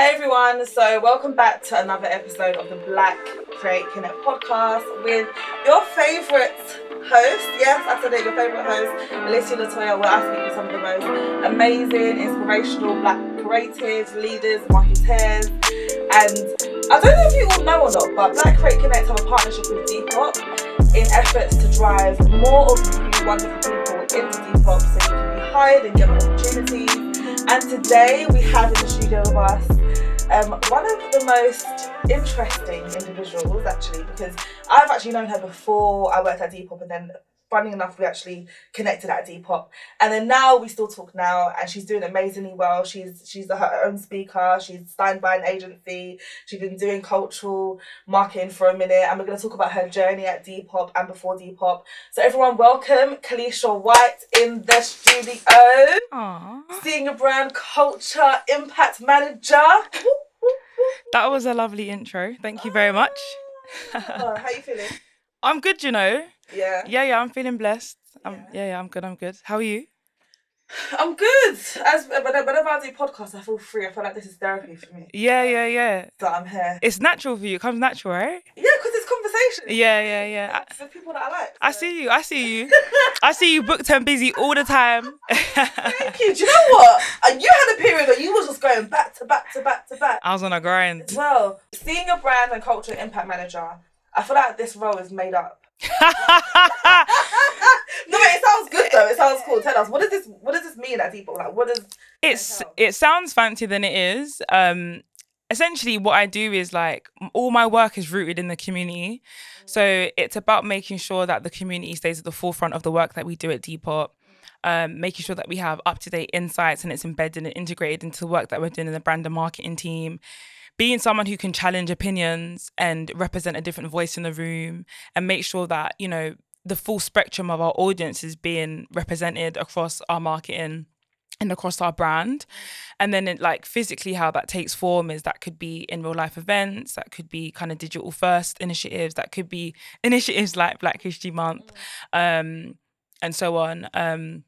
Hey everyone, so welcome back to another episode of the Black Create Connect podcast with your favourite host. Yes, I said it, your favourite host, Alicia Latoya, where I speak to some of the most amazing, inspirational black creatives, leaders, marketers, and I don't know if you all know or not, but Black Create Connect have a partnership with Depop in efforts to drive more of you wonderful people into Depop so you can be hired and get opportunities. And today we have in the studio with us um, one of the most interesting individuals, actually, because I've actually known her before I worked at Depop, and then funny enough, we actually connected at Depop, and then now we still talk now, and she's doing amazingly well. She's she's her own speaker. She's signed by an agency. She's been doing cultural marketing for a minute, and we're going to talk about her journey at Depop and before Depop. So everyone, welcome Kelliesha White in the studio. Aww. Seeing a brand culture impact manager. That was a lovely intro. Thank you very much. Oh, how you feeling? I'm good, you know. Yeah. Yeah, yeah, I'm feeling blessed. Um, Yeah. yeah, yeah, I'm good. I'm good. How are you? I'm good. As whenever I do podcasts, I feel free. I feel like this is therapy for me. Yeah, yeah, yeah. So I'm here. It's natural for you. It comes natural, right? Yeah, because it's conversation. Yeah, yeah, yeah. It's the people that I like. I, I see you. I see you. I see you booked and busy all the time. Thank you. Do you know what? Uh, you had a period where you was just going back to back to back to back. I was on a grind. As well, seeing a brand and culture impact manager, I feel like this role is made up. No, but it sounds good though. It sounds cool. Tell us what does this what does this mean at Depop? Like what does it's it sounds fancier than it is. Um, essentially, what I do is like all my work is rooted in the community, so it's about making sure that the community stays at the forefront of the work that we do at Depop. Um, making sure that we have up to date insights and it's embedded and integrated into the work that we're doing in the brand and marketing team. Being someone who can challenge opinions and represent a different voice in the room and make sure that, you know, the full spectrum of our audience is being represented across our marketing and across our brand. And then it, like physically how that takes form is that could be in real life events, that could be kind of digital first initiatives, that could be initiatives like Black History Month, um, and so on. Um,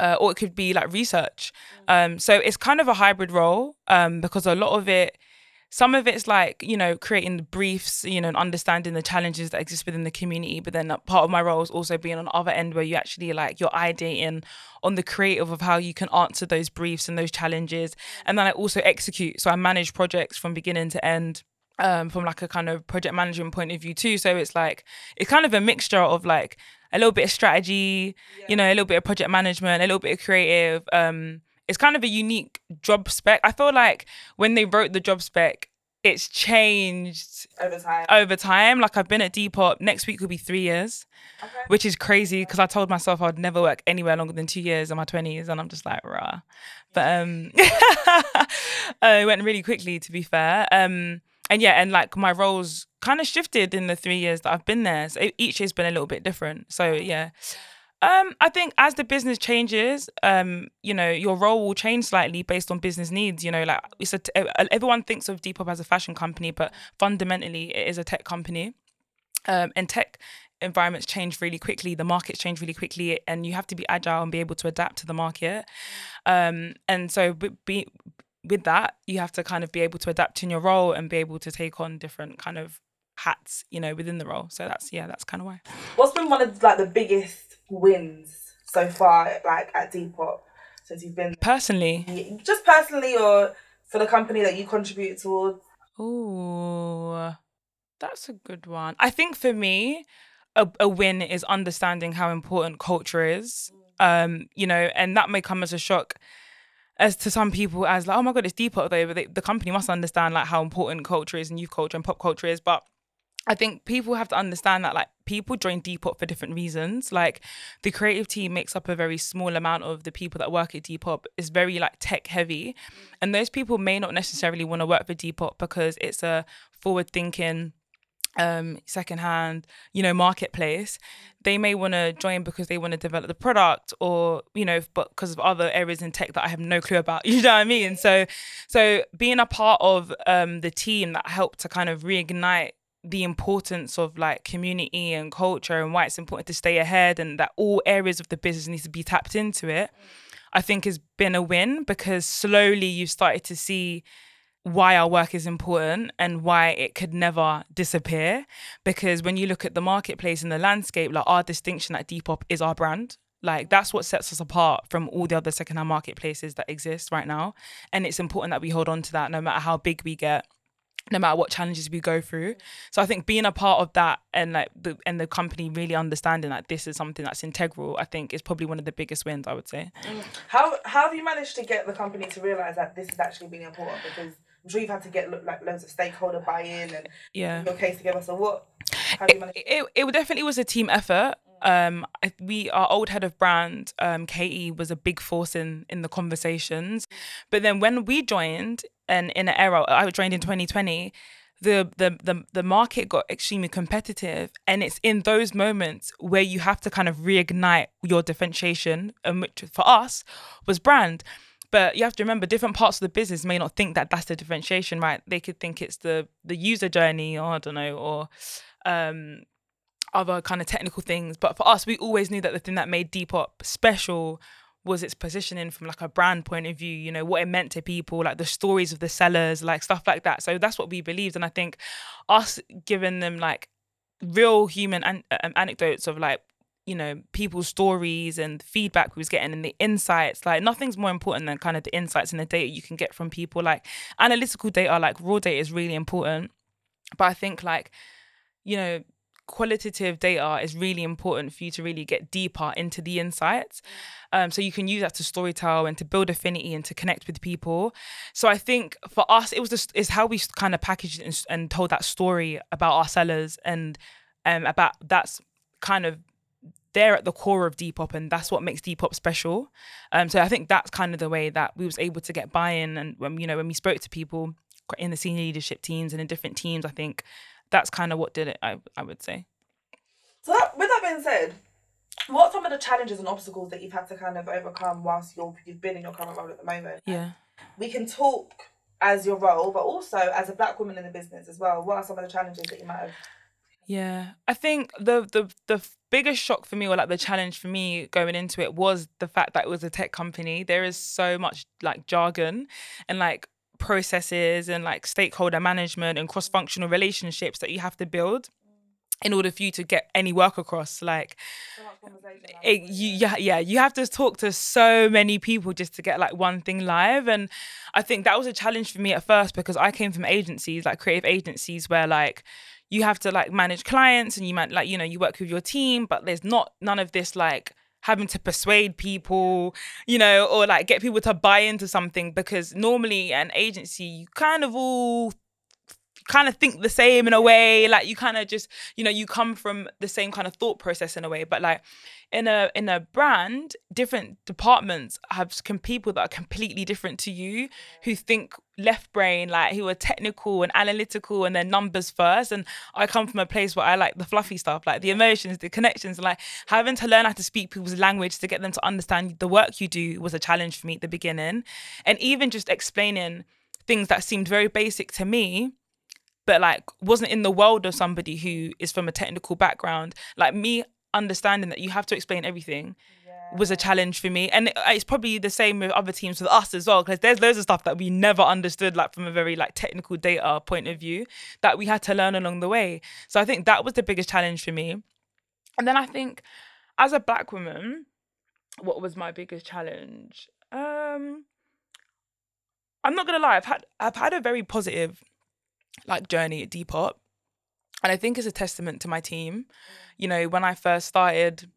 uh, or it could be like research. Um, so it's kind of a hybrid role um, because a lot of it, some of it's like you know creating the briefs, you know, and understanding the challenges that exist within the community. But then part of my role is also being on the other end where you actually like you're ideating on the creative of how you can answer those briefs and those challenges, and then I also execute. So I manage projects from beginning to end. Um, from like a kind of project management point of view too. So it's like it's kind of a mixture of like a little bit of strategy, you know, a little bit of project management, a little bit of creative. Um, it's kind of a unique job spec. I feel like when they wrote the job spec, it's changed over time? over time. Like I've been at Depop. Next week will be three years, Okay. which is crazy because I told myself I'd never work anywhere longer than two years in my twenties, and I'm just like rah. But um, uh, it went really quickly to be fair. Um, and yeah, and like my roles kind of shifted in the three years that I've been there. So each year's been a little bit different. So yeah. Um, I think as the business changes, um, you know, your role will change slightly based on business needs. You know, like it's a t- everyone thinks of Depop as a fashion company, but fundamentally it is a tech company. Um, and tech environments change really quickly. The markets change really quickly, and you have to be agile and be able to adapt to the market. Um, and so, be, with that, you have to kind of be able to adapt in your role and be able to take on different kind of hats, you know, within the role. So that's yeah, that's kind of why. What's been one of like the biggest wins so far, like at Depop, since you've been Personally, just personally or for the company that you contribute towards? Oh, that's a good one. I think for me, a, a win is understanding how important culture is. Um, you know, and that may come as a shock as to some people as like, oh my god, it's Depop though, but they, the company must understand like how important culture is and youth culture and pop culture is. But I think people have to understand that like people join Depop for different reasons. Like the creative team makes up a very small amount of the people that work at Depop. It's very like tech heavy. And those people may not necessarily want to work for Depop because it's a forward thinking um secondhand you know marketplace they may want to join because they want to develop the product or you know but because of other areas in tech that i have no clue about you know what i mean so so being a part of um the team that helped to kind of reignite the importance of like community and culture and why it's important to stay ahead and that all areas of the business needs to be tapped into it i think has been a win because slowly you've started to see why our work is important and why it could never disappear. Because when you look at the marketplace and the landscape, like our distinction at Depop is our brand. Like that's what sets us apart from all the other secondhand marketplaces that exist right now. And it's important that we hold on to that no matter how big we get no matter what challenges we go through. So I think being a part of that and like the and the company really understanding that this is something that's integral, I think is probably one of the biggest wins I would say. How how have you managed to get the company to realise that this is actually being important? Because I'm sure you've had to get like loads of stakeholder buy-in and Yeah. your case together. So what? Do it, it definitely was a team effort. Um, we our old head of brand, um, Katie, was a big force in in the conversations. But then when we joined, and in an era, I joined in 2020. The, the the the market got extremely competitive, and it's in those moments where you have to kind of reignite your differentiation, and which for us was brand. But you have to remember, different parts of the business may not think that that's the differentiation, right? They could think it's the the user journey, or I don't know, or um, other kind of technical things. But for us, we always knew that the thing that made Depop special was its positioning from like a brand point of view, you know, what it meant to people, like the stories of the sellers, like stuff like that. So that's what we believed. And I think us giving them like real human an- um, anecdotes of like, you know, people's stories and feedback we was getting and the insights, like nothing's more important than kind of the insights and the data you can get from people. Like analytical data, like raw data is really important. But I think like, you know, qualitative data is really important for you to really get deeper into the insights. Um, so you can use that to storytell and to build affinity and to connect with people. So I think for us, it was just is how we kind of packaged and, and told that story about our sellers and um, about that's kind of they're at the core of Depop and that's what makes Depop special. Um, so I think that's kind of the way that we was able to get buy-in and when you know when we spoke to people in the senior leadership teams and in different teams, I think that's kind of what did it. I I would say. So that, with that being said, what are some of the challenges and obstacles that you've had to kind of overcome whilst you're you've been in your current role at the moment? Yeah. We can talk as your role, but also as a black woman in the business as well. What are some of the challenges that you might have? Yeah, I think the the the biggest shock for me, or like the challenge for me going into it, was the fact that it was a tech company. There is so much like jargon and like processes and like stakeholder management and cross functional relationships that you have to build in order for you to get any work across. Like, So much conversation. around it, it, you, yeah, yeah, you have to talk to so many people just to get like one thing live. And I think that was a challenge for me at first because I came from agencies, like creative agencies, where like you have to like manage clients and you might like, you know, you work with your team, but there's not none of this like having to persuade people, you know, or like get people to buy into something because normally an agency, you kind of all kind of think the same in a way like you kind of just you know you come from the same kind of thought process in a way but like in a in a brand different departments have com- people that are completely different to you who think left brain like who are technical and analytical and their numbers first and i come from a place where i like the fluffy stuff like the emotions the connections like having to learn how to speak people's language to get them to understand the work you do was a challenge for me at the beginning and even just explaining things that seemed very basic to me but like wasn't in the world of somebody who is from a technical background. Like me understanding that you have to explain everything was a challenge for me. And it's probably the same with other teams with us as well because there's loads of stuff that we never understood like from a very like technical data point of view that we had to learn along the way. So i think that was the biggest challenge for me. And then i think as a black woman what was my biggest challenge? Um i'm not gonna lie i've had i've had a very positive like journey at Depop. And I think it's a testament to my team. You know, when I first started,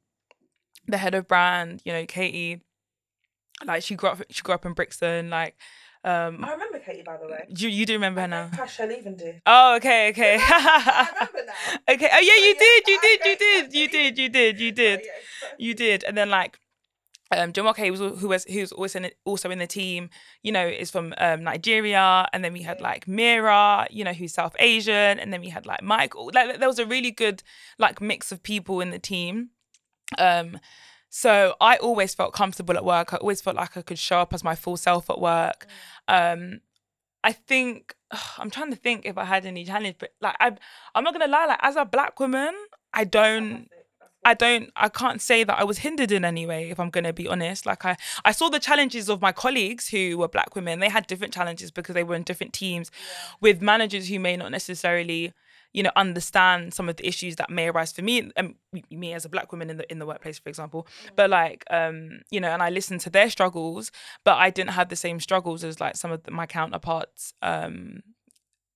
the head of brand, you know, Katie, like she grew up she grew up in Brixton, like um I remember Katie, by the way. you, you do remember her now. Leaving. Oh, okay, okay. I remember now. okay. Oh yeah, you yeah, did, you I did, you get did, you did, you did, you did. You did, and then like, um, Jumoke was who was who's also in, also in the team. You know, is from um, Nigeria, and then we had like Mira, you know, who's South Asian, and then we had like Michael. Like there was a really good like mix of people in the team. Um, so I always felt comfortable at work. I always felt like I could show up as my full self at work. Um, I think I'm trying to think if I had any challenge, but like I, I'm not gonna lie. Like as a black woman, I don't. I don't I can't say that I was hindered in any way if I'm going to be honest like I I saw the challenges of my colleagues who were black women they had different challenges because they were in different teams yeah. with managers who may not necessarily you know understand some of the issues that may arise for me and um, me as a black woman in the in the workplace for example mm. but like um you know and I listened to their struggles but I didn't have the same struggles as like some of the, my counterparts um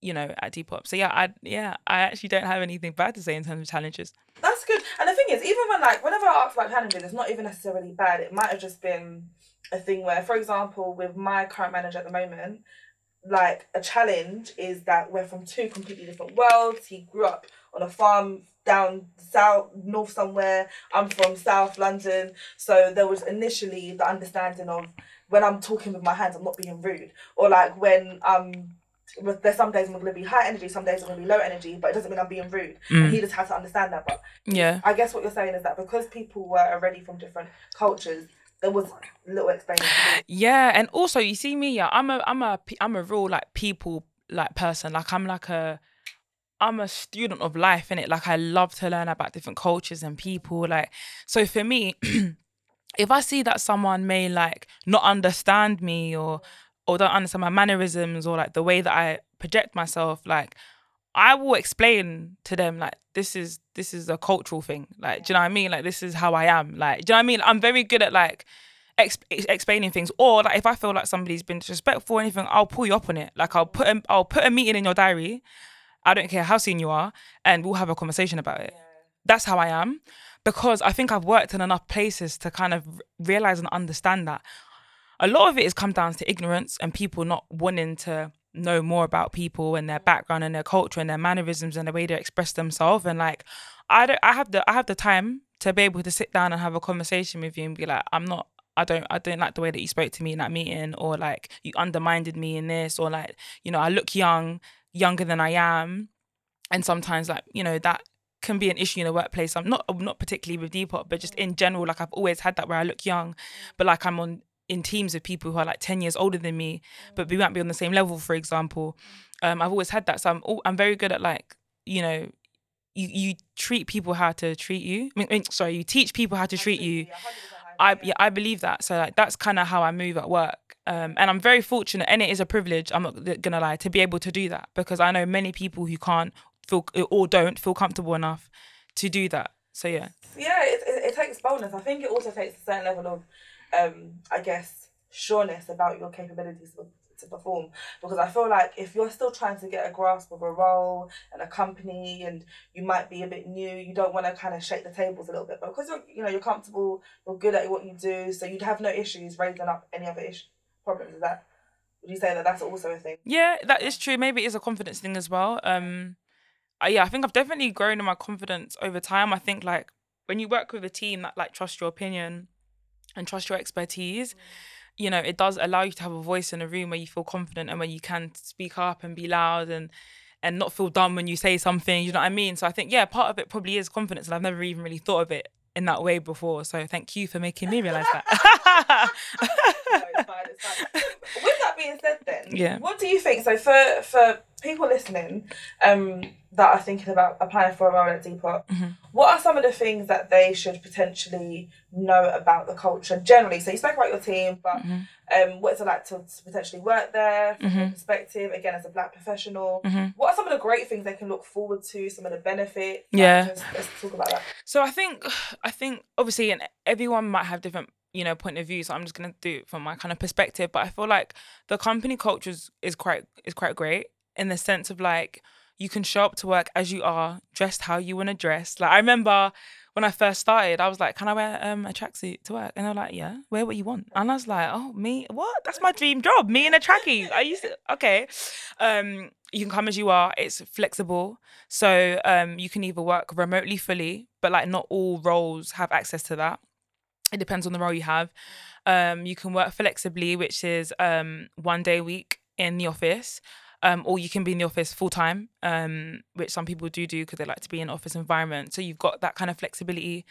you know at Depop so yeah I yeah I actually don't have anything bad to say in terms of challenges that's good and the thing is even when like whenever I ask about challenges it's not even necessarily bad it might have just been a thing where for example with my current manager at the moment like a challenge is that we're from two completely different worlds. He grew up on a farm down south north somewhere. I'm from South London. So there was initially the understanding of when I'm talking with my hands, I'm not being rude. Or like when um there's some days I'm gonna be high energy, some days I'm gonna be low energy, but it doesn't mean I'm being rude. Mm. He just had to understand that. But yeah. I guess what you're saying is that because people were already from different cultures, there was little explaining. Yeah, and also you see me, yeah, I'm a I'm a I'm a real like people like person. Like I'm like a I'm a student of life in it. Like I love to learn about different cultures and people. Like so for me, if I see that someone may like not understand me or or don't understand my mannerisms or like the way that I project myself, like I will explain to them like this is this is a cultural thing. Like, do you know what I mean? Like this is how I am. Like, do you know what I mean? I'm very good at like explaining things. Or like if I feel like somebody's been disrespectful or anything, I'll pull you up on it. Like I'll put a, I'll put a meeting in your diary. I don't care how seen you are, and we'll have a conversation about it. That's how I am, because I think I've worked in enough places to kind of realize and understand that a lot of it has come down to ignorance and people not wanting to know more about people and their background and their culture and their mannerisms and the way they express themselves. And like I don't I have the I have the time to be able to sit down and have a conversation with you and be like I'm not I don't I don't like the way that you spoke to me in that meeting or like you undermined me in this or like you know I look young younger than I am. And sometimes like you know that can be an issue in the workplace. I'm not I'm not particularly with Depop but just mm. in general like I've always had that where I look young but like I'm on in teams of people who are like 10 years older than me but we might be on the same level for example. Um i've always had that so i'm i'm very good at like you know you you treat people how to treat you. I mean, sorry you teach people how to treat you. I yeah i believe that. So like that's kind of how i move at work. Um, and i'm very fortunate and it is a privilege i'm not gonna lie to be able to do that because i know many people who can't feel or don't feel comfortable enough to do that. So yeah. Yeah it, it, it takes boldness. I think it also takes a certain level of um, I guess, sureness about your capabilities to, perform. Because I feel like if you're still trying to get a grasp of a role and a company, and you might be a bit new, you don't want to kind of shake the tables a little bit. But because you're, you know, you're comfortable, you're good at what you do, so you'd have no issues raising up any other issue problems. Is that? Would you say that that's also a thing? Yeah, that is true. Maybe it is a confidence thing as well. Um, uh, yeah, I think I've definitely grown in my confidence over time. I think like when you work with a team that like trust your opinion and trust your expertise you know it does allow you to have a voice in a room where you feel confident and where you can speak up and be loud and and not feel dumb when you say something you know what i mean? So i think yeah part of it probably is confidence and i've never even really thought of it in that way before. So thank you for making me realize that. No, it's fine, it's fine. that being said then yeah what do you think so for for people listening um that are thinking about applying for a role at Depop, mm-hmm. what are some of the things that they should potentially know about the culture generally? So you spoke about your team, but mm-hmm. um, what is it like to, to potentially work there from mm-hmm. your perspective? Again, as a black professional, mm-hmm. what are some of the great things they can look forward to? Some of the benefits? Yeah, just, let's talk about that. So I think, I think obviously, and everyone might have different you know point of view so i'm just going to do it from my kind of perspective but i feel like the company culture is, is quite is quite great in the sense of like you can show up to work as you are, dressed how you want to dress. Like I remember when I first started, I was like, "Can I wear um, a tracksuit to work?" And they're like, "Yeah, wear what you want." And I was like, "Oh, me? What? That's my dream job. Me in a trackie." I used to okay. Um, you can come as you are. It's flexible, so um, you can either work remotely fully, but like not all roles have access to that. It depends on the role you have. Um, you can work flexibly, which is um, one day a week in the office um, or you can be in the office full time, um, which some people do do because they like to be in office environment. So you've got that kind of flexibility.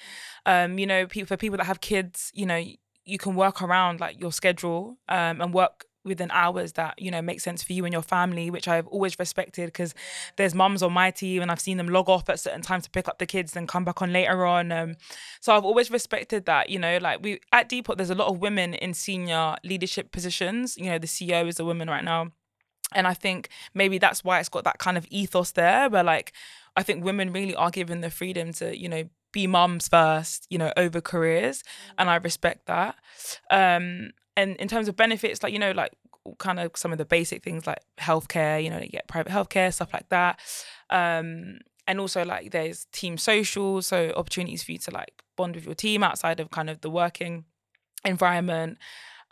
Um, you know, people, for people that have kids, you know, you can work around like your schedule um, and work within hours that you know make sense for you and your family which i've always respected because there's mums on my team and i've seen them log off at certain times to pick up the kids and come back on later on um, so i've always respected that you know like we at Depop there's a lot of women in senior leadership positions you know the ceo is a woman right now and i think maybe that's why it's got that kind of ethos there where like i think women really are given the freedom to you know be mums first, you know, over careers. And I respect that. Um, and in terms of benefits, like, you know, like kind of some of the basic things like healthcare, you know, they get private healthcare, stuff like that. Um, and also like there's team social, so opportunities for you to like bond with your team outside of kind of the working environment.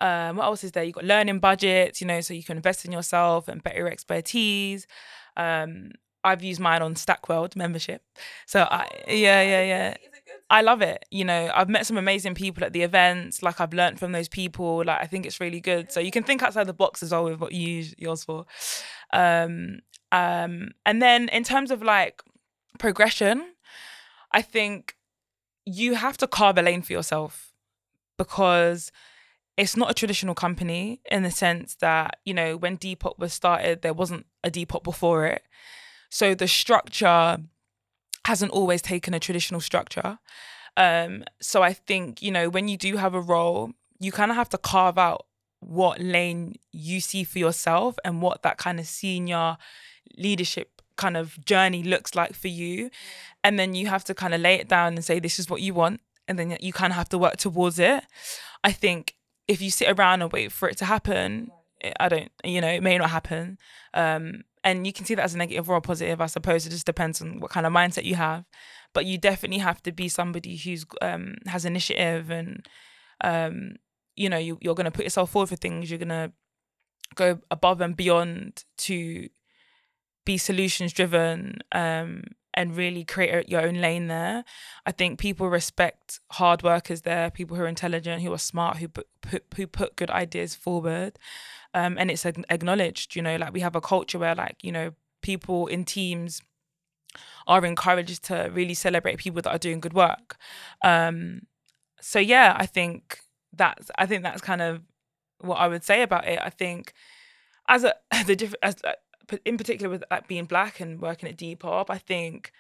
Um, what else is there? You've got learning budgets, you know, so you can invest in yourself and better your expertise. Um, I've used mine on Stack World membership. So I yeah, yeah, yeah. I love it. You know, I've met some amazing people at the events. Like I've learned from those people. Like I think it's really good. So you can think outside the box as well with what you use yours for. Um, um, and then in terms of like progression, I think you have to carve a lane for yourself because it's not a traditional company in the sense that, you know, when Depop was started, there wasn't a Depop before it. So the structure hasn't always taken a traditional structure. Um, so I think, you know, when you do have a role, you kind of have to carve out what lane you see for yourself and what that kind of senior leadership kind of journey looks like for you. And then you have to kind of lay it down and say, this is what you want. And then you kind of have to work towards it. I think if you sit around and wait for it to happen, I don't, you know, it may not happen. Um, and you can see that as a negative or a positive i suppose. It just depends on what kind of mindset you have. But you definitely have to be somebody who's um, has initiative and um, you know you, you're going to put yourself forward for things. You're going to go above and beyond to be solutions driven um, and really create your own lane there. I think people respect hard workers there, people who are intelligent, who are smart, who put, who put good ideas forward um, and it's acknowledged. You know, like we have a culture where like you know people in teams are encouraged to really celebrate people that are doing good work. Um, so yeah, I think that's I think that's kind of what I would say about it. I think as a the different as in particular with like being black and working at Depop, I think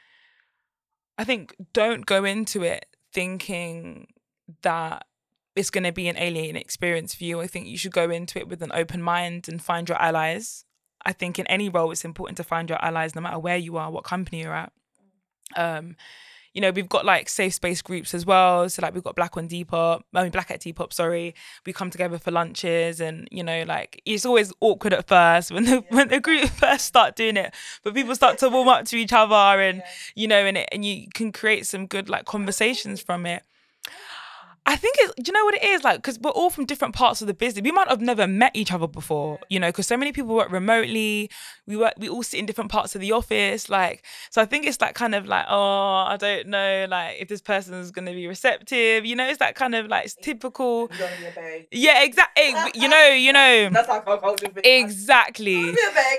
I think don't go into it thinking that it's going to be an alien experience for you. I think you should go into it with an open mind and find your allies. I think in any role, it's important to find your allies, no matter where you are, what company you're at. Um, you know, we've got like safe space groups as well. So like we've got Black on Depop, I mean Black at Depop, sorry. We come together for lunches and you know, like it's always awkward at first when the yeah. when the group first start doing it. But people start to warm up to each other and yeah. you know, and it, and you can create some good like conversations from it. I think it's, do you know what it is? Like, because we're all from different parts of the business. We might have never met each other before, you know, because so many people work remotely. We work, we all sit in different parts of the office. Like, so I think it's that kind of like, oh, I don't know, like if this person is going to be receptive, you know, it's that kind of like it's typical. Yeah, exactly. you know, you know. That's how culture Exactly.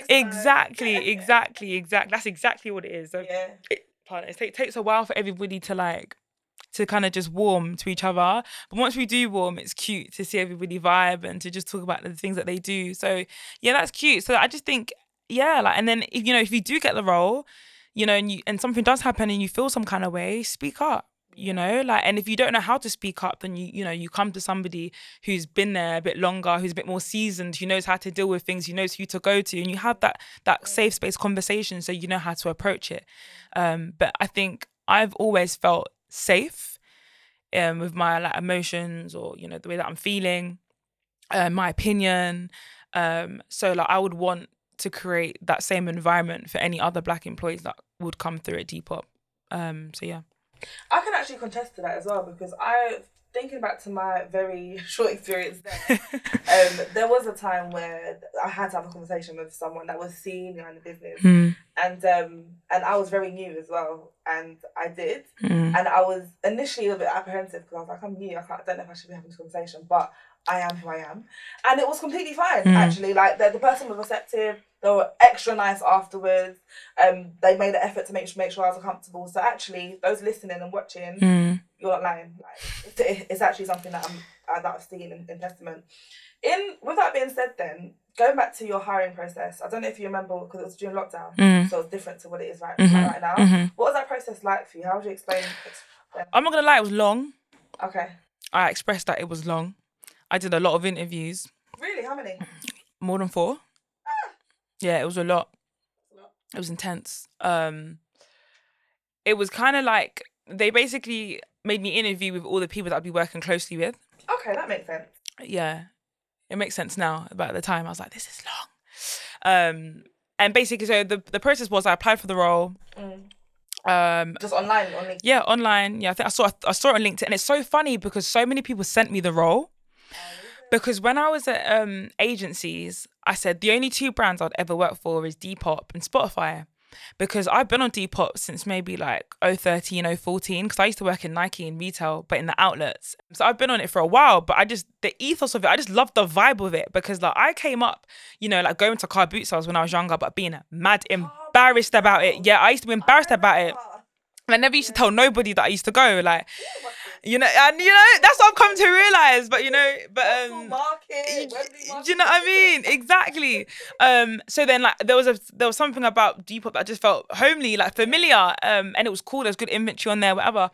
Exactly, exactly, exactly. That's exactly what it is. So yeah. It, pardon, it takes a while for everybody to like to kind of just warm to each other. But once we do warm, it's cute to see everybody vibe and to just talk about the things that they do. So yeah, that's cute. So I just think, yeah, like and then if you know, if you do get the role, you know, and you and something does happen and you feel some kind of way, speak up. You know, like and if you don't know how to speak up, then you you know, you come to somebody who's been there a bit longer, who's a bit more seasoned, who knows how to deal with things, who knows who to go to, and you have that that safe space conversation so you know how to approach it. Um, but I think I've always felt safe um, with my like emotions or you know the way that I'm feeling, uh, my opinion. Um, so like I would want to create that same environment for any other black employees that would come through at Depop. Um, so yeah, I can actually contest to that as well because I thinking back to my very short experience there, um, there was a time where I had to have a conversation with someone that was senior in the business, mm. and um, and I was very new as well, and I did, mm. and I was initially a bit apprehensive because I was like, I'm new, I, I don't know if I should be having this conversation, but I am who I am, and it was completely fine mm. actually. Like the, the person was receptive they were extra nice afterwards. Um, they made an effort to make sure, make sure I was comfortable. So actually, those listening and watching, mm. You're not lying. Like it's, it's, actually something that I'm uh, that I've seen in, in Testament. In with that being said, then going back to your hiring process, I don't know if you remember because it was during lockdown, Mm. so it's different to what it is right, Mhm, right now. mhm. What was that process like for you? How would you explain? explain? I'm not gonna lie, it was long. Okay, I expressed that it was long. I did a lot of interviews, really? How many? more than four. Yeah, it was a lot. It was intense. Um, it was kind of like they basically made me interview with all the people that I'd be working closely with. Okay, that makes sense. Yeah, it makes sense now. But at the time, I was like, this is long. Um, and basically, so the the process was I applied for the role. Mm. Um, Just online, on LinkedIn. yeah, online. Yeah, I think I saw I saw it on LinkedIn, and it's so funny because so many people sent me the role. Because when I was at um, agencies, I said the only two brands I'd ever work for is Depop and Spotify. Because I've been on Depop since maybe like 013, 014, because I used to work in Nike in retail, but in the outlets. So I've been on it for a while, but I just, the ethos of it, I just love the vibe of it because like I came up, you know, like going to car boot sales when I was younger, but being mad embarrassed about it. Yeah, I used to be embarrassed about it. I never used to tell nobody that I used to go. Like, you know, and you know, that's what I've come to realize. But you know, but um, market. do you know what I mean? Exactly. Um, so then like there was a there was something about Depop that just felt homely, like familiar. Um, and it was cool. There's good inventory on there, whatever.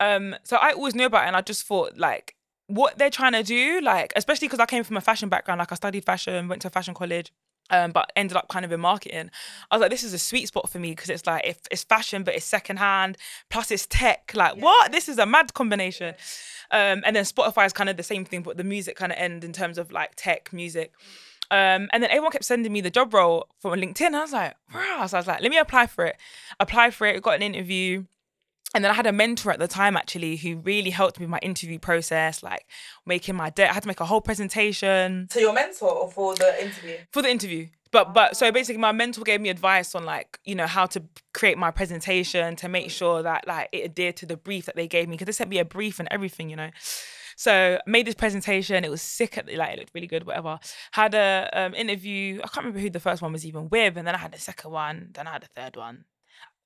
Um, so I always knew about it, and I just thought like what they're trying to do, like especially because I came from a fashion background, like I studied fashion, went to fashion college. Um, but ended up kind of in marketing. I was like, this is a sweet spot for me because it's like if it's fashion, but it's secondhand, plus it's tech. Like, what? This is a mad combination. Um, and then Spotify is kind of the same thing, but the music kind of end in terms of like tech music. Um, and then everyone kept sending me the job role from LinkedIn. I was like, wow. So I was like, let me apply for it. Apply for it, got an interview. And then I had a mentor at the time actually who really helped me with my interview process, like making my deck. I had to make a whole presentation To your mentor or for the interview? for the interview. But but so basically my mentor gave me advice on like, you know, how to create my presentation to make sure that like it adhered to the brief that they gave me because they sent me a brief and everything, you know. So made this presentation. It was sick. At, like it looked really good. Whatever. Had a um, interview. I can't remember who the first one was even with, and then I had the second one. Then I had a third one,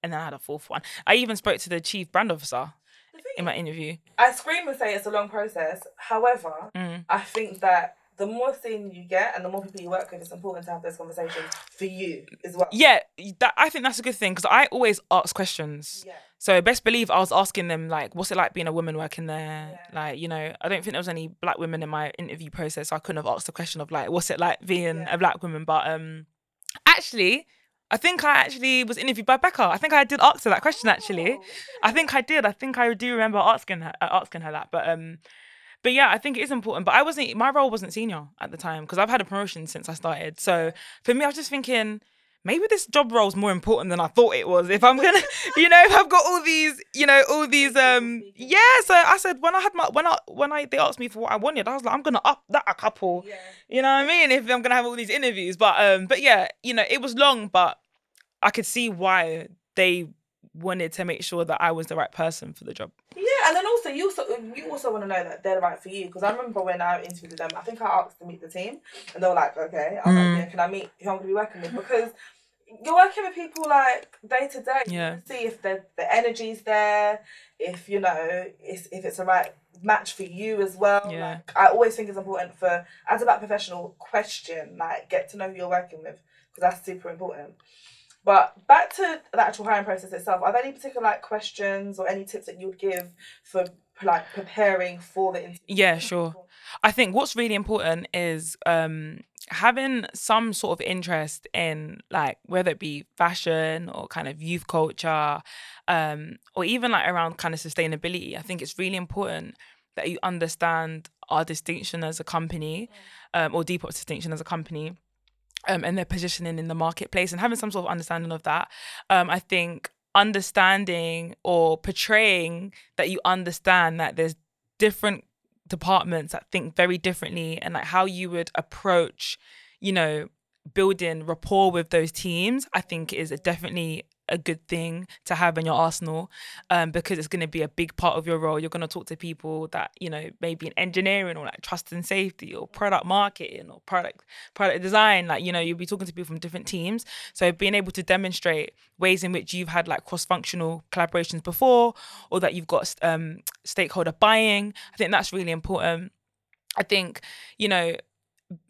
and then I had a fourth one. I even spoke to the chief brand officer in my interview. I scream and say it's a long process. However, Mm. I think that the more senior you get and the more people you work with, it's important to have those conversations for you as well. Yeah, that I think that's a good thing because I always ask questions. Yeah. So best believe I was asking them like, what's it like being a woman working there? Yeah. Like, you know, I don't think there was any black women in my interview process. So I couldn't have asked the question of like, what's it like being Yeah. a black woman? But um, actually, I think I actually was interviewed by Becca. I think I did ask her that question actually. Oh, I think I did. I think I do remember asking her uh, asking her that. But um, but yeah, I think it is important. But I wasn't. My role wasn't senior at the time because I've had a promotion since I started. So for me, I was just thinking maybe this job role is more important than I thought it was. If I'm gonna, you know, if I've got all these, you know, all these, um, yeah. So I said when I had my when I when I they asked me for what I wanted, I was like, I'm gonna up that a couple. Yeah. You know what I mean? If I'm gonna have all these interviews, but um, but yeah, you know, it was long, but I could see why they wanted to make sure that I was the right person for the job. Yeah, and then also you also you also want to know that they're right for you because I remember when I interviewed them, I think I asked to meet the team, and they were like, "Okay," I was Mm. like, "Yeah, can I meet who I'm going to be working with?" Because you're working with people like day to day. Yeah. see if the the energy's there, if you know, if if it's a right match for you as well. Yeah. Like I always think it's important for as a black professional question like get to know who you're working with because that's super important. But back to the actual hiring process itself, are there any particular like questions or any tips that you would give for like preparing for the interview? Yeah, sure. I think what's really important is um having some sort of interest in like whether it be fashion or kind of youth culture um or even like around kind of sustainability. I think it's really important that you understand our distinction as a company um or Depop's distinction as a company um, and their positioning in the marketplace and having some sort of understanding of that. Um, I think understanding or portraying that you understand that there's different departments that think very differently and like how you would approach, you know, building rapport with those teams, I think is definitely a good thing to have in your arsenal um, because it's going to be a big part of your role. You're going to talk to people that, you know, maybe in engineering or like trust and safety or product marketing or product product design. Like, you know, you'll be talking to people from different teams. So being able to demonstrate ways in which you've had like cross-functional collaborations before or that you've got um, stakeholder buy-in, I think that's really important. I think, you know,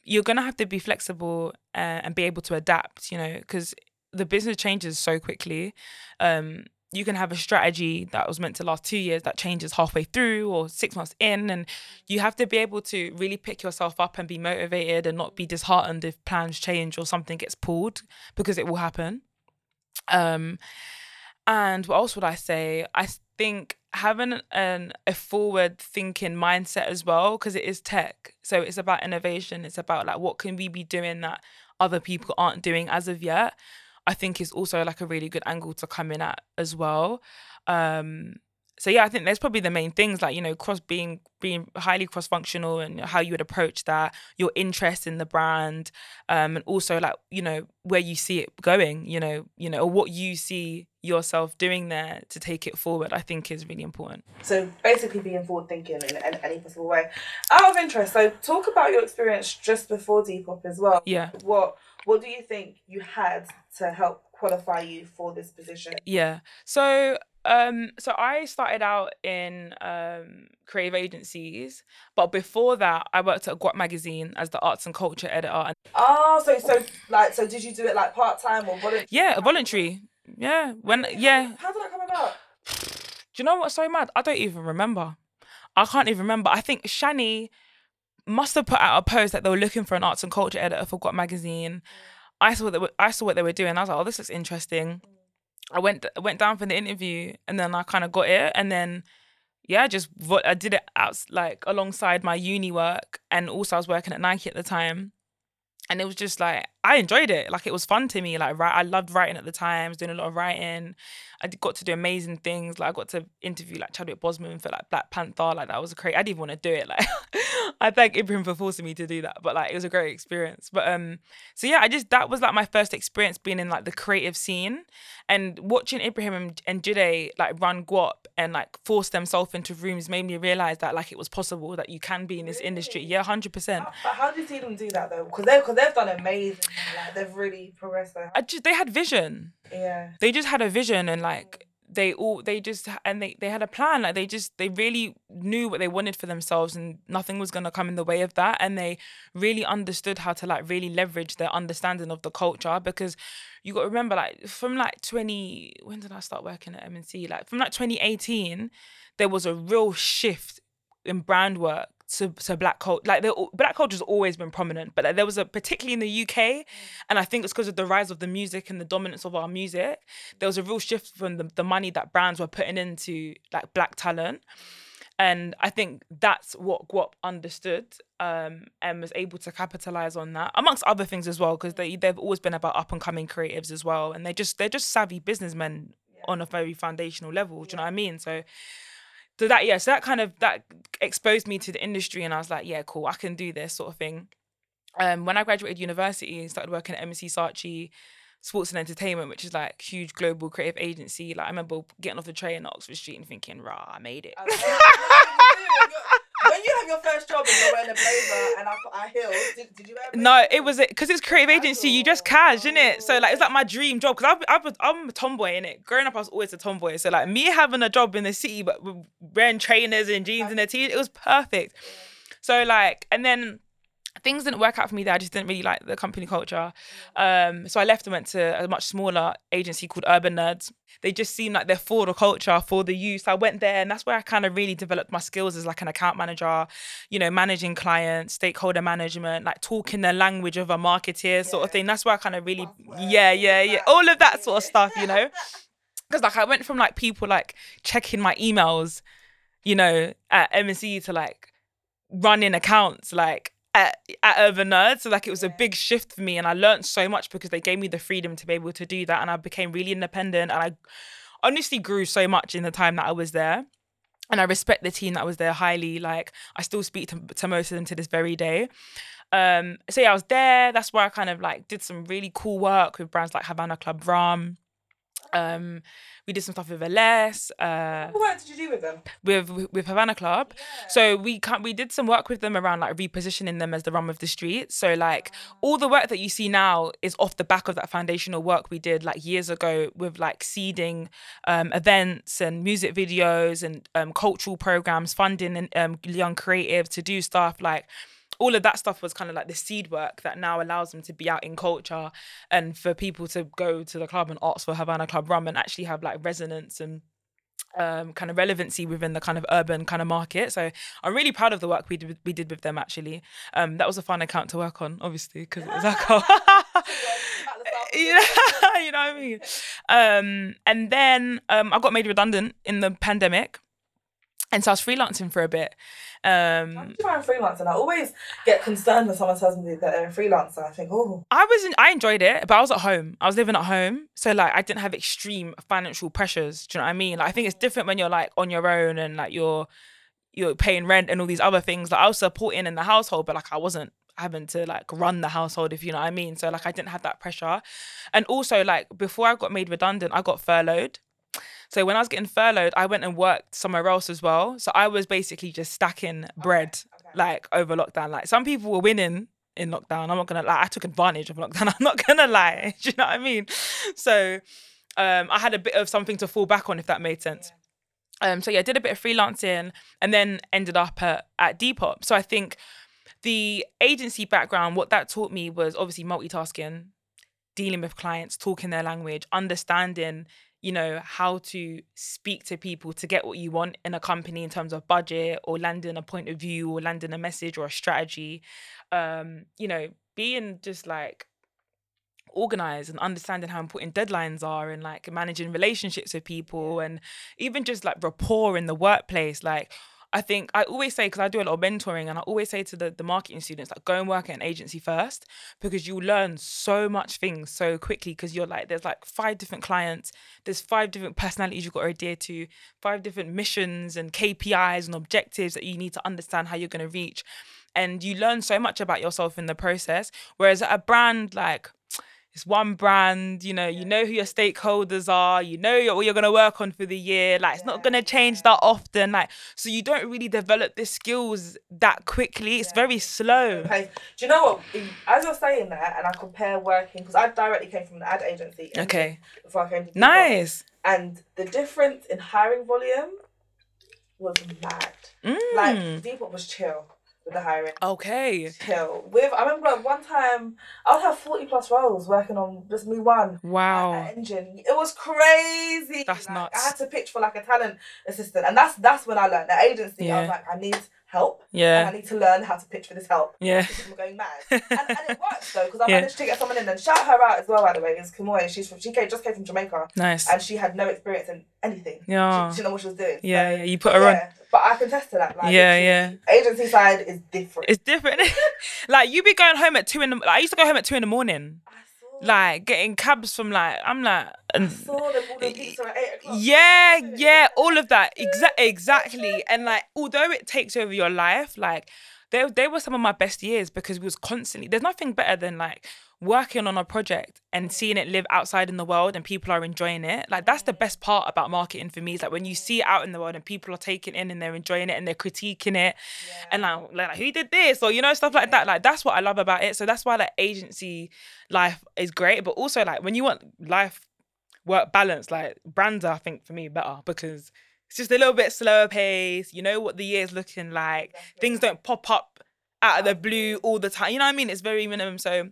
you're gonna have to be flexible uh, and be able to adapt. You know, because the business changes so quickly. Um, you can have a strategy that was meant to last two years that changes halfway through or six months in and you have to be able to really pick yourself up and be motivated and not be disheartened if plans change or something gets pulled because it will happen. Um and what else would i say? I think having an a forward thinking mindset as well because it is tech. So it's about innovation. It's about like what can we be doing that other people aren't doing as of yet I think is also like a really good angle to come in at as well. Um, so yeah, I think there's probably the main things like you know cross being being highly cross functional and how you would approach that, your interest in the brand, um, and also like you know where you see it going, you know, you know, or what you see yourself doing there to take it forward. I think is really important. So basically, being forward thinking in, in any possible way. Out of interest, so talk about your experience just before Depop as well. Yeah. What what do you think you had to help qualify you for this position? Yeah. So um so I started out in um creative agencies, but before that I worked at Guap magazine as the arts and culture editor and Oh, so so like so did you do it like part time or voluntary? Yeah, voluntary. Yeah. When yeah. How did that come about? Do you know what's so mad? I don't even remember. I can't even remember. I think Shani must have put out a post that they were looking for an arts and culture editor for Guap magazine. I saw that I saw what they were doing. I was like, oh, this looks interesting. I went went down for the interview, and then I kind of got it, and then yeah, just I did it out like alongside my uni work, and also I was working at Nike at the time, and it was just like I enjoyed it. Like it was fun to me. Like right, I loved writing at the time. I was doing a lot of writing. I got to do amazing things. Like I got to interview like Chadwick Boseman for like Black Panther. Like that was a great. I didn't even want to do it. Like I thank Ibrahim for forcing me to do that. But like it was a great experience. But um, so yeah, I just that was like my first experience being in like the creative scene, and watching Ibrahim and, Jide like run Guap and like force themselves into rooms made me realize that like it was possible that you can be in this really? industry. Yeah, hundred percent. But how you see them do that though? Because they because they've done amazing. Like they've really progressed. I just they had vision. Yeah. They just had a vision and like they all they just and they they had a plan like they just they really knew what they wanted for themselves and nothing was going to come in the way of that and they really understood how to like really leverage their understanding of the culture because you got to remember like from like 20 when did I start working at M&C like from like 2018 there was a real shift in brand work to, to black culture like the black culture's always been prominent but like, there was a particularly in the UK and I think it's because of the rise of the music and the dominance of our music there was a real shift from the, the money that brands were putting into like black talent and I think that's what Guap understood um, and was able to capitalize on that, amongst other things as well, because they they've always been about up and coming creatives as well, and they just they're just savvy businessmen yeah. on a very foundational level. Do you know what I mean? So so that yeah, so that kind of that exposed me to the industry, and I was like, yeah, cool, I can do this sort of thing. Um, when I graduated university and started working at M&C Saatchi Sports and Entertainment, which is like huge global creative agency, like I remember getting off the train at Oxford Street and thinking, rah, I made it. When you have your first job and you're wearing a blazer and got a heels, did, did you wear No, it was it because it's creative agency. You just cash, isn't it? So like it's like my dream job because I've, I've I'm a tomboy in it. Growing up, I was always a tomboy. So like me having a job in the city but wearing trainers and jeans and a t, it was perfect. So like and then things didn't work out for me there. I just didn't really like the company culture. Um, so I left and went to a much smaller agency called Urban Nerds. They just seemed like they're for the culture, for the youth. I went there and that's where I kind of really developed my skills as like an account manager, you know, managing clients, stakeholder management, like talking the language of a marketeer sort yeah. of thing. That's where I kind of really, yeah, yeah, yeah, all of that sort of stuff, you know. Because like I went from like people like checking my emails, you know, at M&C to like running accounts, like at, at Urban Nerd. So like it was a big shift for me and I learned so much because they gave me the freedom to be able to do that and I became really independent and I honestly grew so much in the time that I was there. And I respect the team that was there highly. Like I still speak to, to most of them to this very day. Um, so yeah, I was there. That's where I kind of like did some really cool work with brands like Havana Club Rum. Um, we did some stuff with Ellesse. Uh, what did you do with them? With with Havana Club. Yeah. So we can we did some work with them around like repositioning them as the rum of the street. So like all the work that you see now is off the back of that foundational work we did like years ago with like seeding um, events and music videos and um, cultural programs, funding and um, young creatives to do stuff like all of that stuff was kind of like the seed work that now allows them to be out in culture and for people to go to the club and ask for Havana Club rum and actually have like resonance and um, kind of relevancy within the kind of urban kind of market. So I'm really proud of the work we did, we did with them actually. Um, that was a fun account to work on, obviously, because it was alcohol. you know, you know what I mean? Um, and then um, I got made redundant in the pandemic. And so I was freelancing for a bit. Um, I'm trying freelance, and I always get concerned when someone tells me that they're a freelancer. I think, oh, I was in, I enjoyed it, but I was at home. I was living at home, so like I didn't have extreme financial pressures. Do you know what I mean? Like I think it's different when you're like on your own and like you're you're paying rent and all these other things. Like I was supporting in the household, but like I wasn't having to like run the household if you know what I mean. So like I didn't have that pressure, and also like before I got made redundant, I got furloughed. So when I was getting furloughed, I went and worked somewhere else as well. So I was basically just stacking bread okay. like over lockdown. Like some people were winning in lockdown. I'm not gonna lie. I took advantage of lockdown. I'm not gonna lie. Do you know what I mean? So um, I had a bit of something to fall back on, if that made sense. Um, so yeah, I did a bit of freelancing and then ended up at, at Depop. So I think the agency background, what that taught me was obviously multitasking, dealing with clients, talking their language, understanding you know how to speak to people to get what you want in a company in terms of budget or landing a point of view or landing a message or a strategy. Um you know being just like organized and understanding how important deadlines are and like managing relationships with people and even just like rapport in the workplace like I think I always say because I do a lot of mentoring and I always say to the, the marketing students like go and work at an agency first because you learn so much things so quickly because you're like there's like five different clients there's five different personalities you've got to adhere to five different missions and KPIs and objectives that you need to understand how you're going to reach and you learn so much about yourself in the process whereas a brand like it's one brand, you know, you know who your stakeholders are, you know what you're gonna work on for the year. Like it's not gonna change that often. Like so you don't really develop the skills that quickly. It's very slow. Okay. Do you know what? As you're saying that, and I compare working because I directly came from an ad agency. Okay. Before I came to Nice. and the difference in hiring volume was mad. Like Mm. Depop was chill with the hiring. Okay. Chill. With I remember one time I would have forty plus roles working on just me one. Wow. at engine. It was crazy. That's Like, nuts. I had to pitch for like a talent assistant, and that's that's when I learned the agency. I was Yeah. like, I need help, and I need to learn how to pitch for this help. Yeah. I'm going mad, and, and it works though because I Yeah. managed to get someone in and shout her out as well. By the way, is Kamoy. She's from she came just came from Jamaica, Nice. and she had no experience in anything. Yeah. She, she didn't know what she was doing. Yeah, So, yeah. You put her on. Yeah, but I can test to that. Like, Yeah, literally, Agency side is different. It's different. like you be going home at two in the. Like, I used to go home at two in the morning. Like getting cabs from like I'm like. I And, saw them at eight o'clock. Yeah, yeah, all of that. Exa- exactly. And like, although it takes over your life, like they they were some of my best years because we was constantly there's nothing better than like working on a project and seeing it live outside in the world and people are enjoying it. Like that's the best part about marketing for me. Is like when you see it out in the world and people are taking it in and they're enjoying it and they're critiquing it and like, like who did this or you know stuff like that. Like that's what I love about it. So that's why like agency life is great, but also like when you want life work balance, like brands are, I think, for me better because it's just a little bit slower pace. You know what the year's looking like. Things don't pop up out of the blue all the time. You know what I mean? It's very minimum. So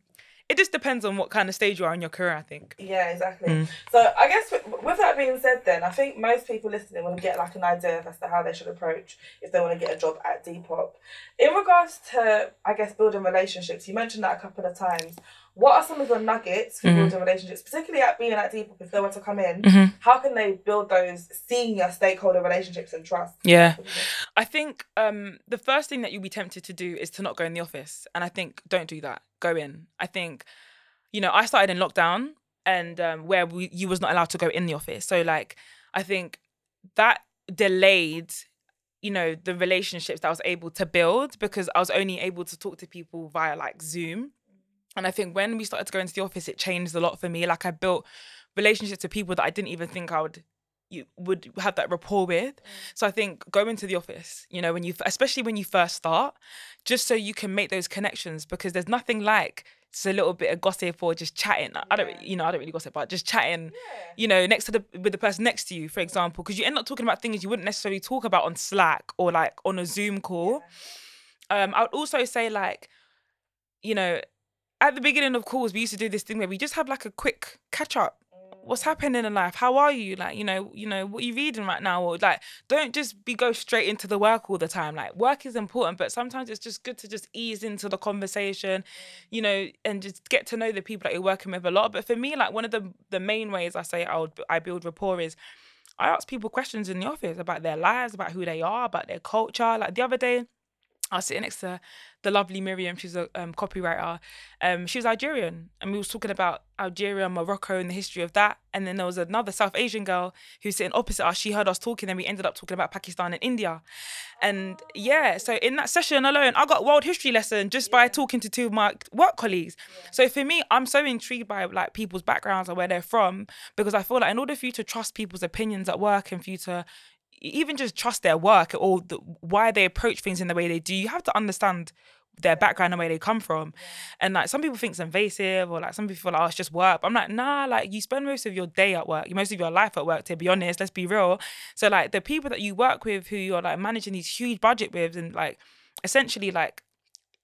it just depends on what kind of stage you are in your career, I think. Yeah, exactly. Mm. So I guess with, with that being said, then I think most people listening want to get like an idea as to how they should approach if they want to get a job at Depop. In regards to, I guess, building relationships, you mentioned that a couple of times. What are some of the nuggets for Mhm. building relationships, particularly at being at Depop? If they were to come in, Mhm. how can they build those senior stakeholder relationships and trust? Yeah. I think um, the first thing that you'll be tempted to do is to not go in the office. And I think don't do that. Go in. I think, you know, I started in lockdown and um, where we, you was not allowed to go in the office. So like, I think that delayed, you know, the relationships that I was able to build because I was only able to talk to people via like Zoom. And I think when we started to go into the office, it changed a lot for me. Like I built relationships with people that I didn't even think I would you would have that rapport with. So I think go into the office, you know, when you especially when you first start, just so you can make those connections because there's nothing like just a little bit of gossip or just chatting. I don't, you know, I don't really gossip, but just chatting, you know, next to the with the person next to you, for example, because you end up talking about things you wouldn't necessarily talk about on Slack or like on a Zoom call. Um, I would also say like, you know, at the beginning of calls, we used to do this thing where we just have like a quick catch up. What's happening in life? How are you? Like, you know, you know, what are you reading right now? Or like, don't just be go straight into the work all the time. Like, work is important, but sometimes it's just good to just ease into the conversation, you know, and just get to know the people that you're working with a lot. But for me, like one of the the main ways I say I would I build rapport is I ask people questions in the office about their lives, about who they are, about their culture. Like the other day, I was sitting next to the lovely Miriam. She's a um, copywriter. Um, she was Algerian, and we was talking about Algeria, Morocco, and the history of that. And then there was another South Asian girl who's sitting opposite us. She heard us talking, and we ended up talking about Pakistan and India. And yeah, so in that session alone, I got world history lesson just by talking to two of my work colleagues. So for me, I'm so intrigued by like people's backgrounds and where they're from because I feel like in order for you to trust people's opinions at work and for you to even just trust their work or the, why they approach things in the way they do, you have to understand their background and where they come from. And like some people think it's invasive or like some people feel like, oh, it's just work. But I'm like, nah, like you spend most of your day at work, most of your life at work, to be honest, let's be real. So like the people that you work with who you're like managing these huge budget with and like essentially like,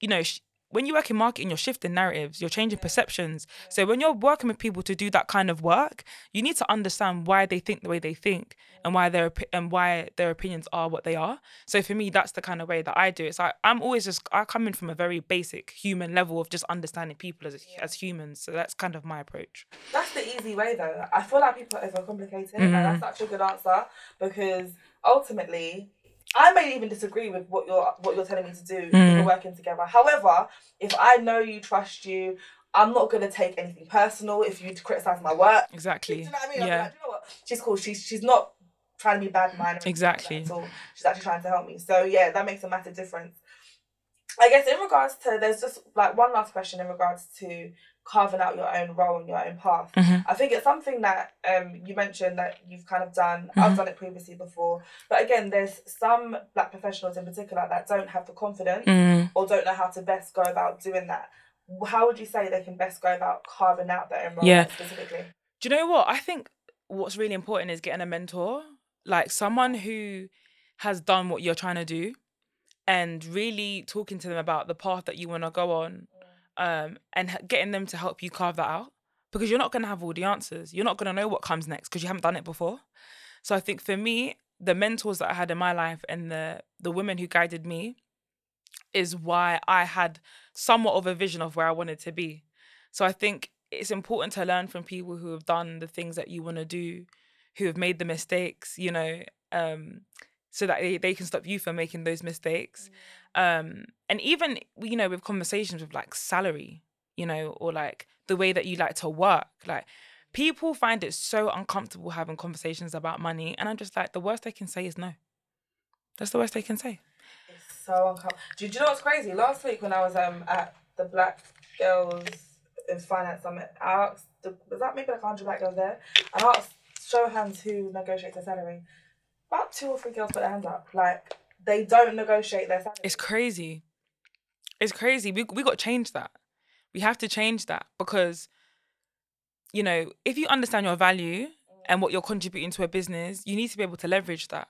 you know, sh- when you work in marketing, you're shifting narratives, you're changing perceptions. So when you're working with people to do that kind of work, you need to understand why they think the way they think and why their and why their opinions are what they are. So for me, that's the kind of way that I do it. It's like I'm always just I come in from a very basic human level of just understanding people as as humans. So that's kind of my approach. That's the easy way though. I feel like people overcomplicate it, Mhm. and that's such a good answer because ultimately, I may even disagree with what you're what you're telling me to do Mm. we're working together. However, if I know you, trust you, I'm not gonna take anything personal if you criticize my work. Do Exactly. you know what I mean? Yeah. like, "Do you know what? She's cool. She's she's not trying to be bad minded. Exactly. She's actually trying to help me. So yeah, that makes a massive difference. I guess in regards to there's just like one last question in regards to carving out your own role and your own path. Mhm. I think it's something that um you mentioned that you've kind of done. I've Mhm. done it previously before, but again, there's some black professionals in particular that don't have the confidence Mm. or don't know how to best go about doing that. How would you say they can best go about carving out their own role Yeah. specifically? Do you know what? I think what's really important is getting a mentor, like someone who has done what you're trying to do and really talking to them about the path that you want to go on um, and getting them to help you carve that out because you're not going to have all the answers. You're not going to know what comes next because you haven't done it before. So I think for me, the mentors that I had in my life and the the women who guided me is why I had somewhat of a vision of where I wanted to be. So I think it's important to learn from people who have done the things that you want to do, who have made the mistakes, you know, um, so that they, they can stop you from making those mistakes. Um, and even, you know, with conversations with like salary, you know, or like the way that you like to work, like people find it so uncomfortable having conversations about money. And I'm just like, the worst they can say is no. That's the worst they can say. It's so uncomfortable. Do, do you know what's crazy? Last week when I was um at the Black Girls in Finance Summit, I asked the, was that maybe like hundred black girls there? I asked show hands who negotiates their salary. About two or three girls put their hands up. Like they don't negotiate their salary. It's crazy. It's crazy. We we got to change that. We have to change that because, you know, if you understand your value and what you're contributing to a business, you need to be able to leverage that.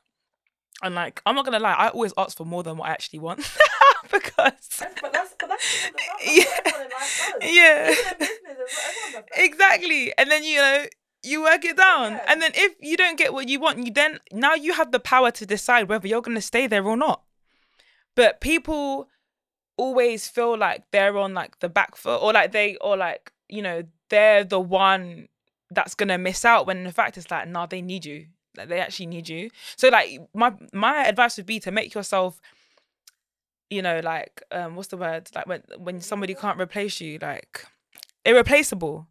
And like, I'm not gonna lie, I always ask for more than what I actually want because, but that's but that's, that's, that's Yeah. what everyone in life does. yeah, Even in business, everyone does that. exactly. And then you know. You work it down, Yeah. and then if you don't get what you want, you then now you have the power to decide whether you're going to stay there or not. But people always feel like they're on like the back foot or like they or like you know they're the one that's gonna miss out when in fact it's like nah they need you. Like they actually need you. So like my my advice would be to make yourself you know like um what's the word? Like when when somebody can't replace you like irreplaceable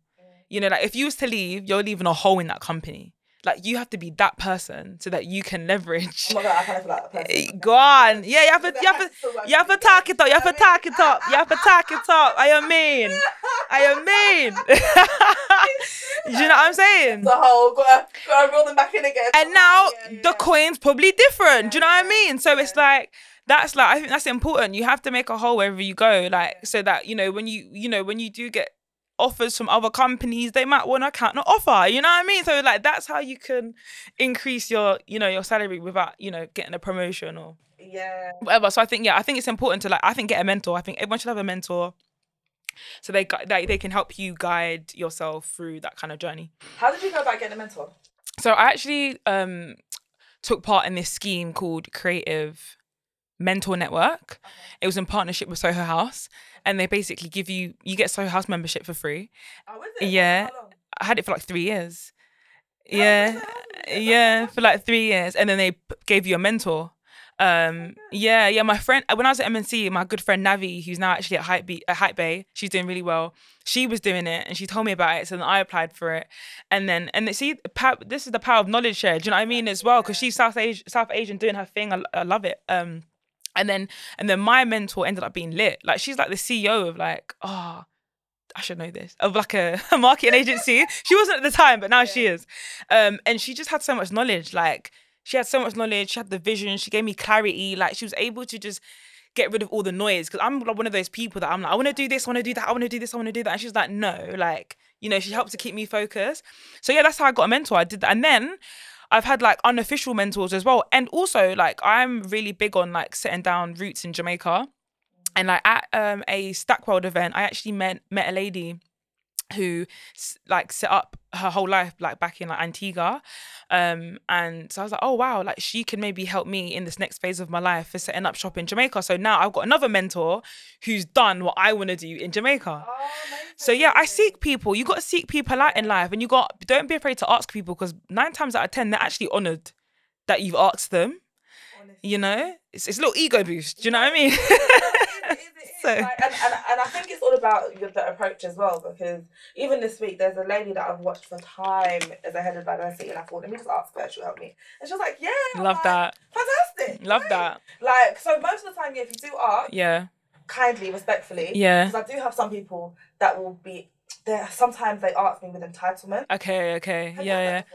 you know like if you was to leave you're leaving a hole in that company like you have to be that person so that you can leverage Oh my god, I kind of feel like that person. Go on. Yeah, you have to, you have to, you have to talk it up. You have to talk it up. You have to talk it up. I am mean. I am mean. you know what I'm saying? The whole gotta gotta roll them back in again. And now Yeah, yeah, the coin's probably different. Do you know what I mean? So it's like that's like I think that's important. You have to make a hole wherever you go, like so that you know when you you know when you do get offers from other companies, they might want to counter offer. You know what I mean? So like that's how you can increase your you know your salary without you know getting a promotion or Yeah. whatever. So I think yeah, I think it's important to like I think get a mentor. I think everyone should have a mentor. So they they, they can help you guide yourself through that kind of journey. How did you go about getting a mentor? So I actually um took part in this scheme called Creative Mentor Network. It was in partnership with Soho House, and they basically give you you get Soho House membership for free. Oh? Yeah. How long? I had it for like three years. Yeah, long is it? yeah, for like three years, and then they p- gave you a mentor. Um, yeah, yeah. My friend, when I was at MNC, my good friend Navi, who's now actually at Hype, Be- at Hypebae, she's doing really well. She was doing it, and she told me about it. So then I applied for it, and then and see, this is the power of knowledge share. Do you know what I mean? As well, because she's South Asian, South Asian doing her thing. I, I love it. Um, and then and then my mentor ended up being lit. Like she's like the CEO of like, oh, I should know this of like a, a marketing agency. she wasn't at the time, but now she is. Um, and she just had so much knowledge. Like she had so much knowledge. She had the vision. She gave me clarity. Like she was able to just get rid of all the noise. Because I'm like one of those people that I'm like, I want to do this, I want to do that, I want to do this, I want to do that. And she's like, no, like you know, she helped to keep me focused. So yeah, that's how I got a mentor. I did that, and then. I've had like unofficial mentors as well. And also like I'm really big on like setting down roots in Jamaica. And like at um a Stack World event, I actually met met a lady who like set up her whole life like back in like Antigua. Um and so I was like, oh wow, like she can maybe help me in this next phase of my life for setting up shop in Jamaica. So now I've got another mentor who's done what I want to do in Jamaica. Oh. So yeah, I seek people. You got to seek people out in life, and you got don't be afraid to ask people because nine times out of ten they're actually honoured that you've asked them. Honestly. You know, it's it's a little ego boost. Do you know what I mean? So- Like, and, and, and I think it's all about the approach as well because even this week there's a lady that I've watched for time as a head of diversity and I thought let me just ask her she'll help me and she was like yeah Love like, that. fantastic Love great. that. like so most of the time yeah if you do ask Yeah. kindly respectfully Yeah. because I do have some people that will be there sometimes they ask me with entitlement Okay. Okay. Have Yeah. Yeah. That's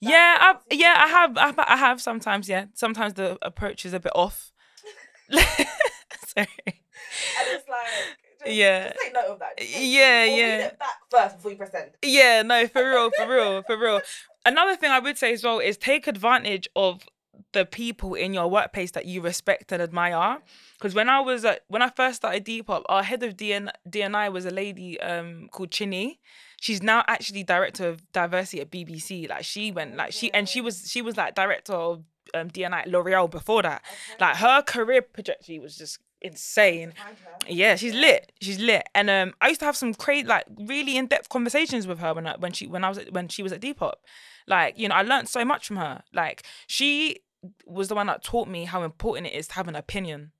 Yeah. I, yeah. I have. I have. I have sometimes. Yeah. Sometimes the approach is a bit off. Sorry. And it's like just, Yeah. just take note of that Yeah, yeah. it back first before you press Yeah, no, for real, for real, for real. Another thing I would say as well is take advantage of the people in your workplace that you respect and admire. Because when I was at, when I first started Depop, our head of DN, DNI was a lady um called Chinny. She's now actually director of diversity at BBC. Like she went like she and she was she was like director of um, DNI at L'Oreal before that. Like her career trajectory was just insane. Yeah, she's lit. She's lit. And um, I used to have some crazy, like, really in depth conversations with her when I when she when I was at, when she was at Depop. Like, you know, I learned so much from her. Like, she was the one that taught me how important it is to have an opinion.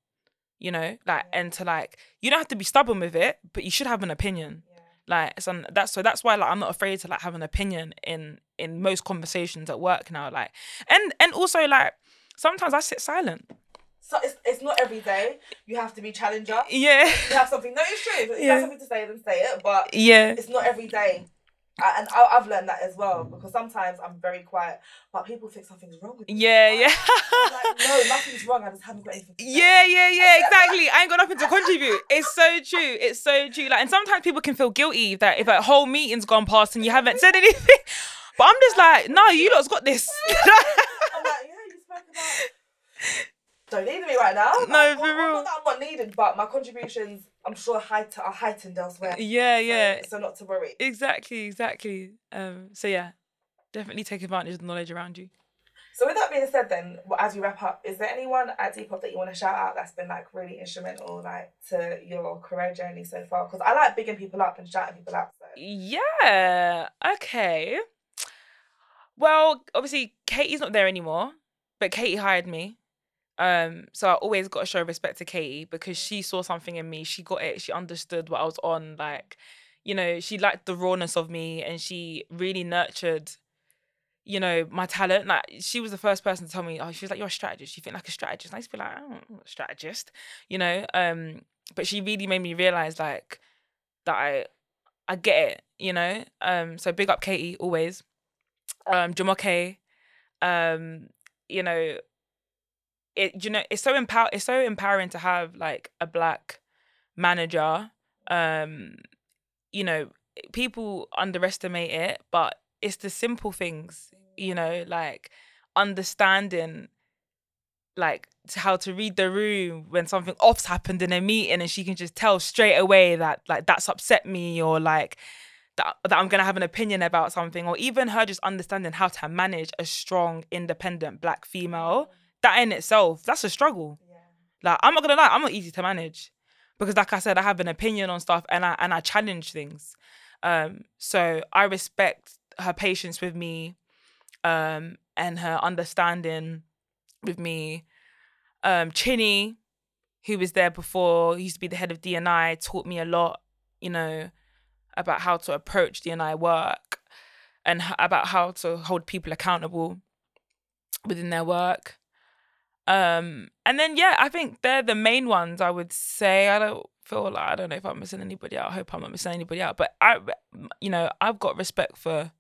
You know, like, and to like, you don't have to be stubborn with it, but you should have an opinion. Like, so that's so that's why like I'm not afraid to like have an opinion in in most conversations at work now. Like, and and also like sometimes I sit silent. So it's, it's not every day you have to be challenger. Yeah, You have something. No, it's true. If you Yeah. have something to say, then say it. But yeah, it's not every day. Uh, and I, I've learned that as well because sometimes I'm very quiet, but people think something's wrong with me. yeah, yeah. I'm like, no, nothing's wrong. I just haven't got anything. To say. Yeah, yeah, yeah, exactly. I ain't got nothing to contribute. It's so true. It's so true. Like, and sometimes people can feel guilty that if a whole meeting's gone past and you haven't said anything. But I'm just like, no, you lot's got this. I'm like, yeah, you spoke about. Don't need me right now. No, Like, for well, real. Not that I'm not needed, but my contributions, I'm sure, height- are heightened elsewhere. yeah, yeah. So, not to worry. Exactly, exactly. Um, so yeah, definitely take advantage of the knowledge around you. So with that being said, then as we wrap up, is there anyone at Depop that you want to shout out that's been like really instrumental, like to your career journey so far? Because I like bigging people up and shouting people out. So. Yeah. Okay. Well, obviously Katie's not there anymore, but Katie hired me. Um, so I always got to show respect to Katie because she saw something in me. She got it. She understood what I was on. Like, you know, she liked the rawness of me and she really nurtured, you know, my talent. Like, she was the first person to tell me, oh, she was like, you're a strategist. You think like a strategist. And I used to be like, I don't know, a strategist, you know. Um, but she really made me realize like that I I get it, you know. Um, so big up Katie always. Um, Jumoke, um, you know, it you know it's so empower it's so empowering to have like a black manager. Um, you know, people underestimate it, but it's the simple things, you know, like understanding like how to read the room when something off's happened in a meeting and she can just tell straight away that like that's upset me or like that, that I'm gonna have an opinion about something or even her just understanding how to manage a strong independent black female that in itself that's a struggle. Yeah. like I'm not gonna lie I'm not easy to manage. Because like I said I have an opinion on stuff and I and I challenge things. Um so I respect her patience with me um and her understanding with me. Um Chinny who was there before used to be the head of DNI taught me a lot you know about how to approach DNI work and h- about how to hold people accountable within their work um and then yeah I think they're the main ones I would say I don't feel like I don't know if I'm missing anybody out I hope I'm not missing anybody out but I you know I've got respect for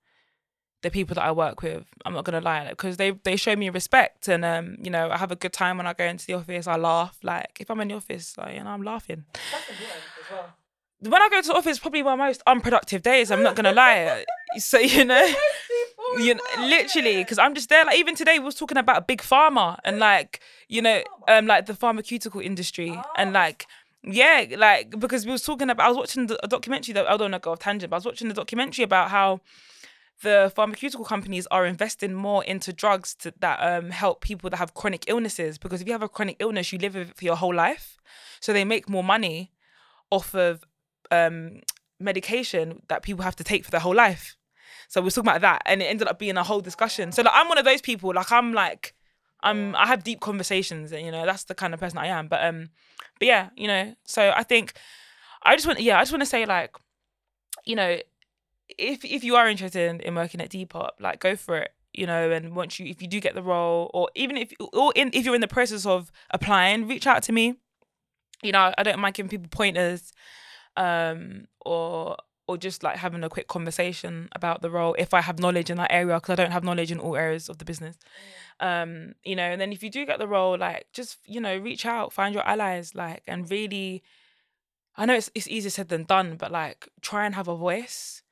the people that I work with. I'm not gonna lie, because they they show me respect, and um, you know, I have a good time when I go into the office. I laugh. Like if I'm in the office, like, you know, I'm laughing. That's important as well. When I go to the office, probably my most unproductive days. I'm not gonna lie. So you know, you know, literally, because I'm just there. Like even today, we was talking about big pharma and like you know, um, like the pharmaceutical industry and like. Yeah, like because we was talking about, I was watching a documentary that I don't want to go off tangent, but I was watching the documentary about how the pharmaceutical companies are investing more into drugs to, that um, help people that have chronic illnesses because if you have a chronic illness you live with it for your whole life so they make more money off of um, medication that people have to take for their whole life so we we're talking about that and it ended up being a whole discussion so like, i'm one of those people like i'm like i'm i have deep conversations and you know that's the kind of person i am but um but yeah you know so i think i just want yeah i just want to say like you know if if you are interested in, in working at Depop, like go for it. You know, and once you if you do get the role, or even if or in if you're in the process of applying, reach out to me. You know, I don't mind giving people pointers, um, or or just like having a quick conversation about the role if I have knowledge in that area because I don't have knowledge in all areas of the business. Um, you know, and then if you do get the role, like just you know, reach out, find your allies, like, and really. I know it's it's easier said than done, but like try and have a voice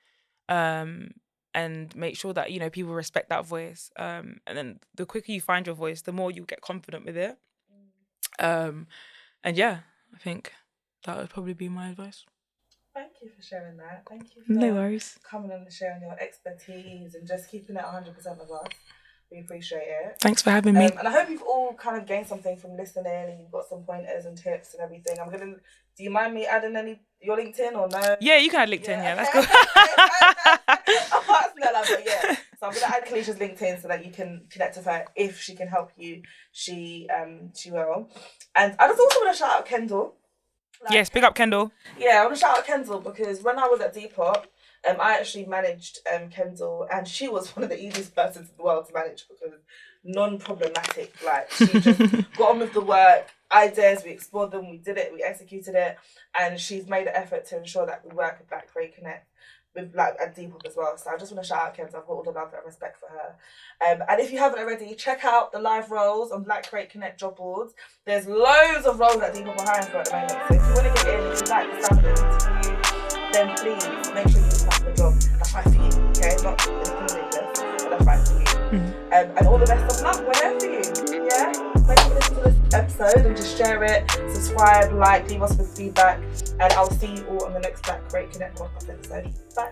um, and make sure that you know people respect that voice. Um, and then the quicker you find your voice, the more you get confident with it. Um, and yeah, I think that would probably be my advice. Thank you for sharing that. Thank you for worries. coming on and sharing your expertise and just keeping it 100% with us. We appreciate it. Thanks for having me. Um, and I hope you've all kind of gained something from listening and you've got some pointers and tips and everything. I'm gonna. Do you mind me adding any your LinkedIn or no? yeah, you can add LinkedIn. Yeah, that's okay. cool. Apart from that, but yeah. So I'm gonna add Kelliesha's LinkedIn so that you can connect with her if she can help you. She um she will. And I just also want to shout out Kendall. Like, yes, big up Kendall. yeah, I want to shout out Kendall because when I was at Depop, um, I actually managed um Kendall, and she was one of the easiest persons in the world to manage because non-problematic. Like she just got on with the work, ideas, we explored them, we did it, we executed it, and she's made an effort to ensure that we work with Black Create Connect with like at Depop as well. So I just want to shout out Kendall. I've got all the love and respect for her. Um, and if you haven't already, check out the live roles on Black Create Connect job boards. There's loads of roles that Depop are hiring for at the moment. So if you want to get in, if you like the sound of the interview, then please make sure you apply for the job. That's right for you, okay? Not intimidating, but that's right for you. Um, and all the best of luck wherever episode and just share it, subscribe, like, leave us with feedback, and I'll see you all on the next Black Create Connect podcast episode. Bye.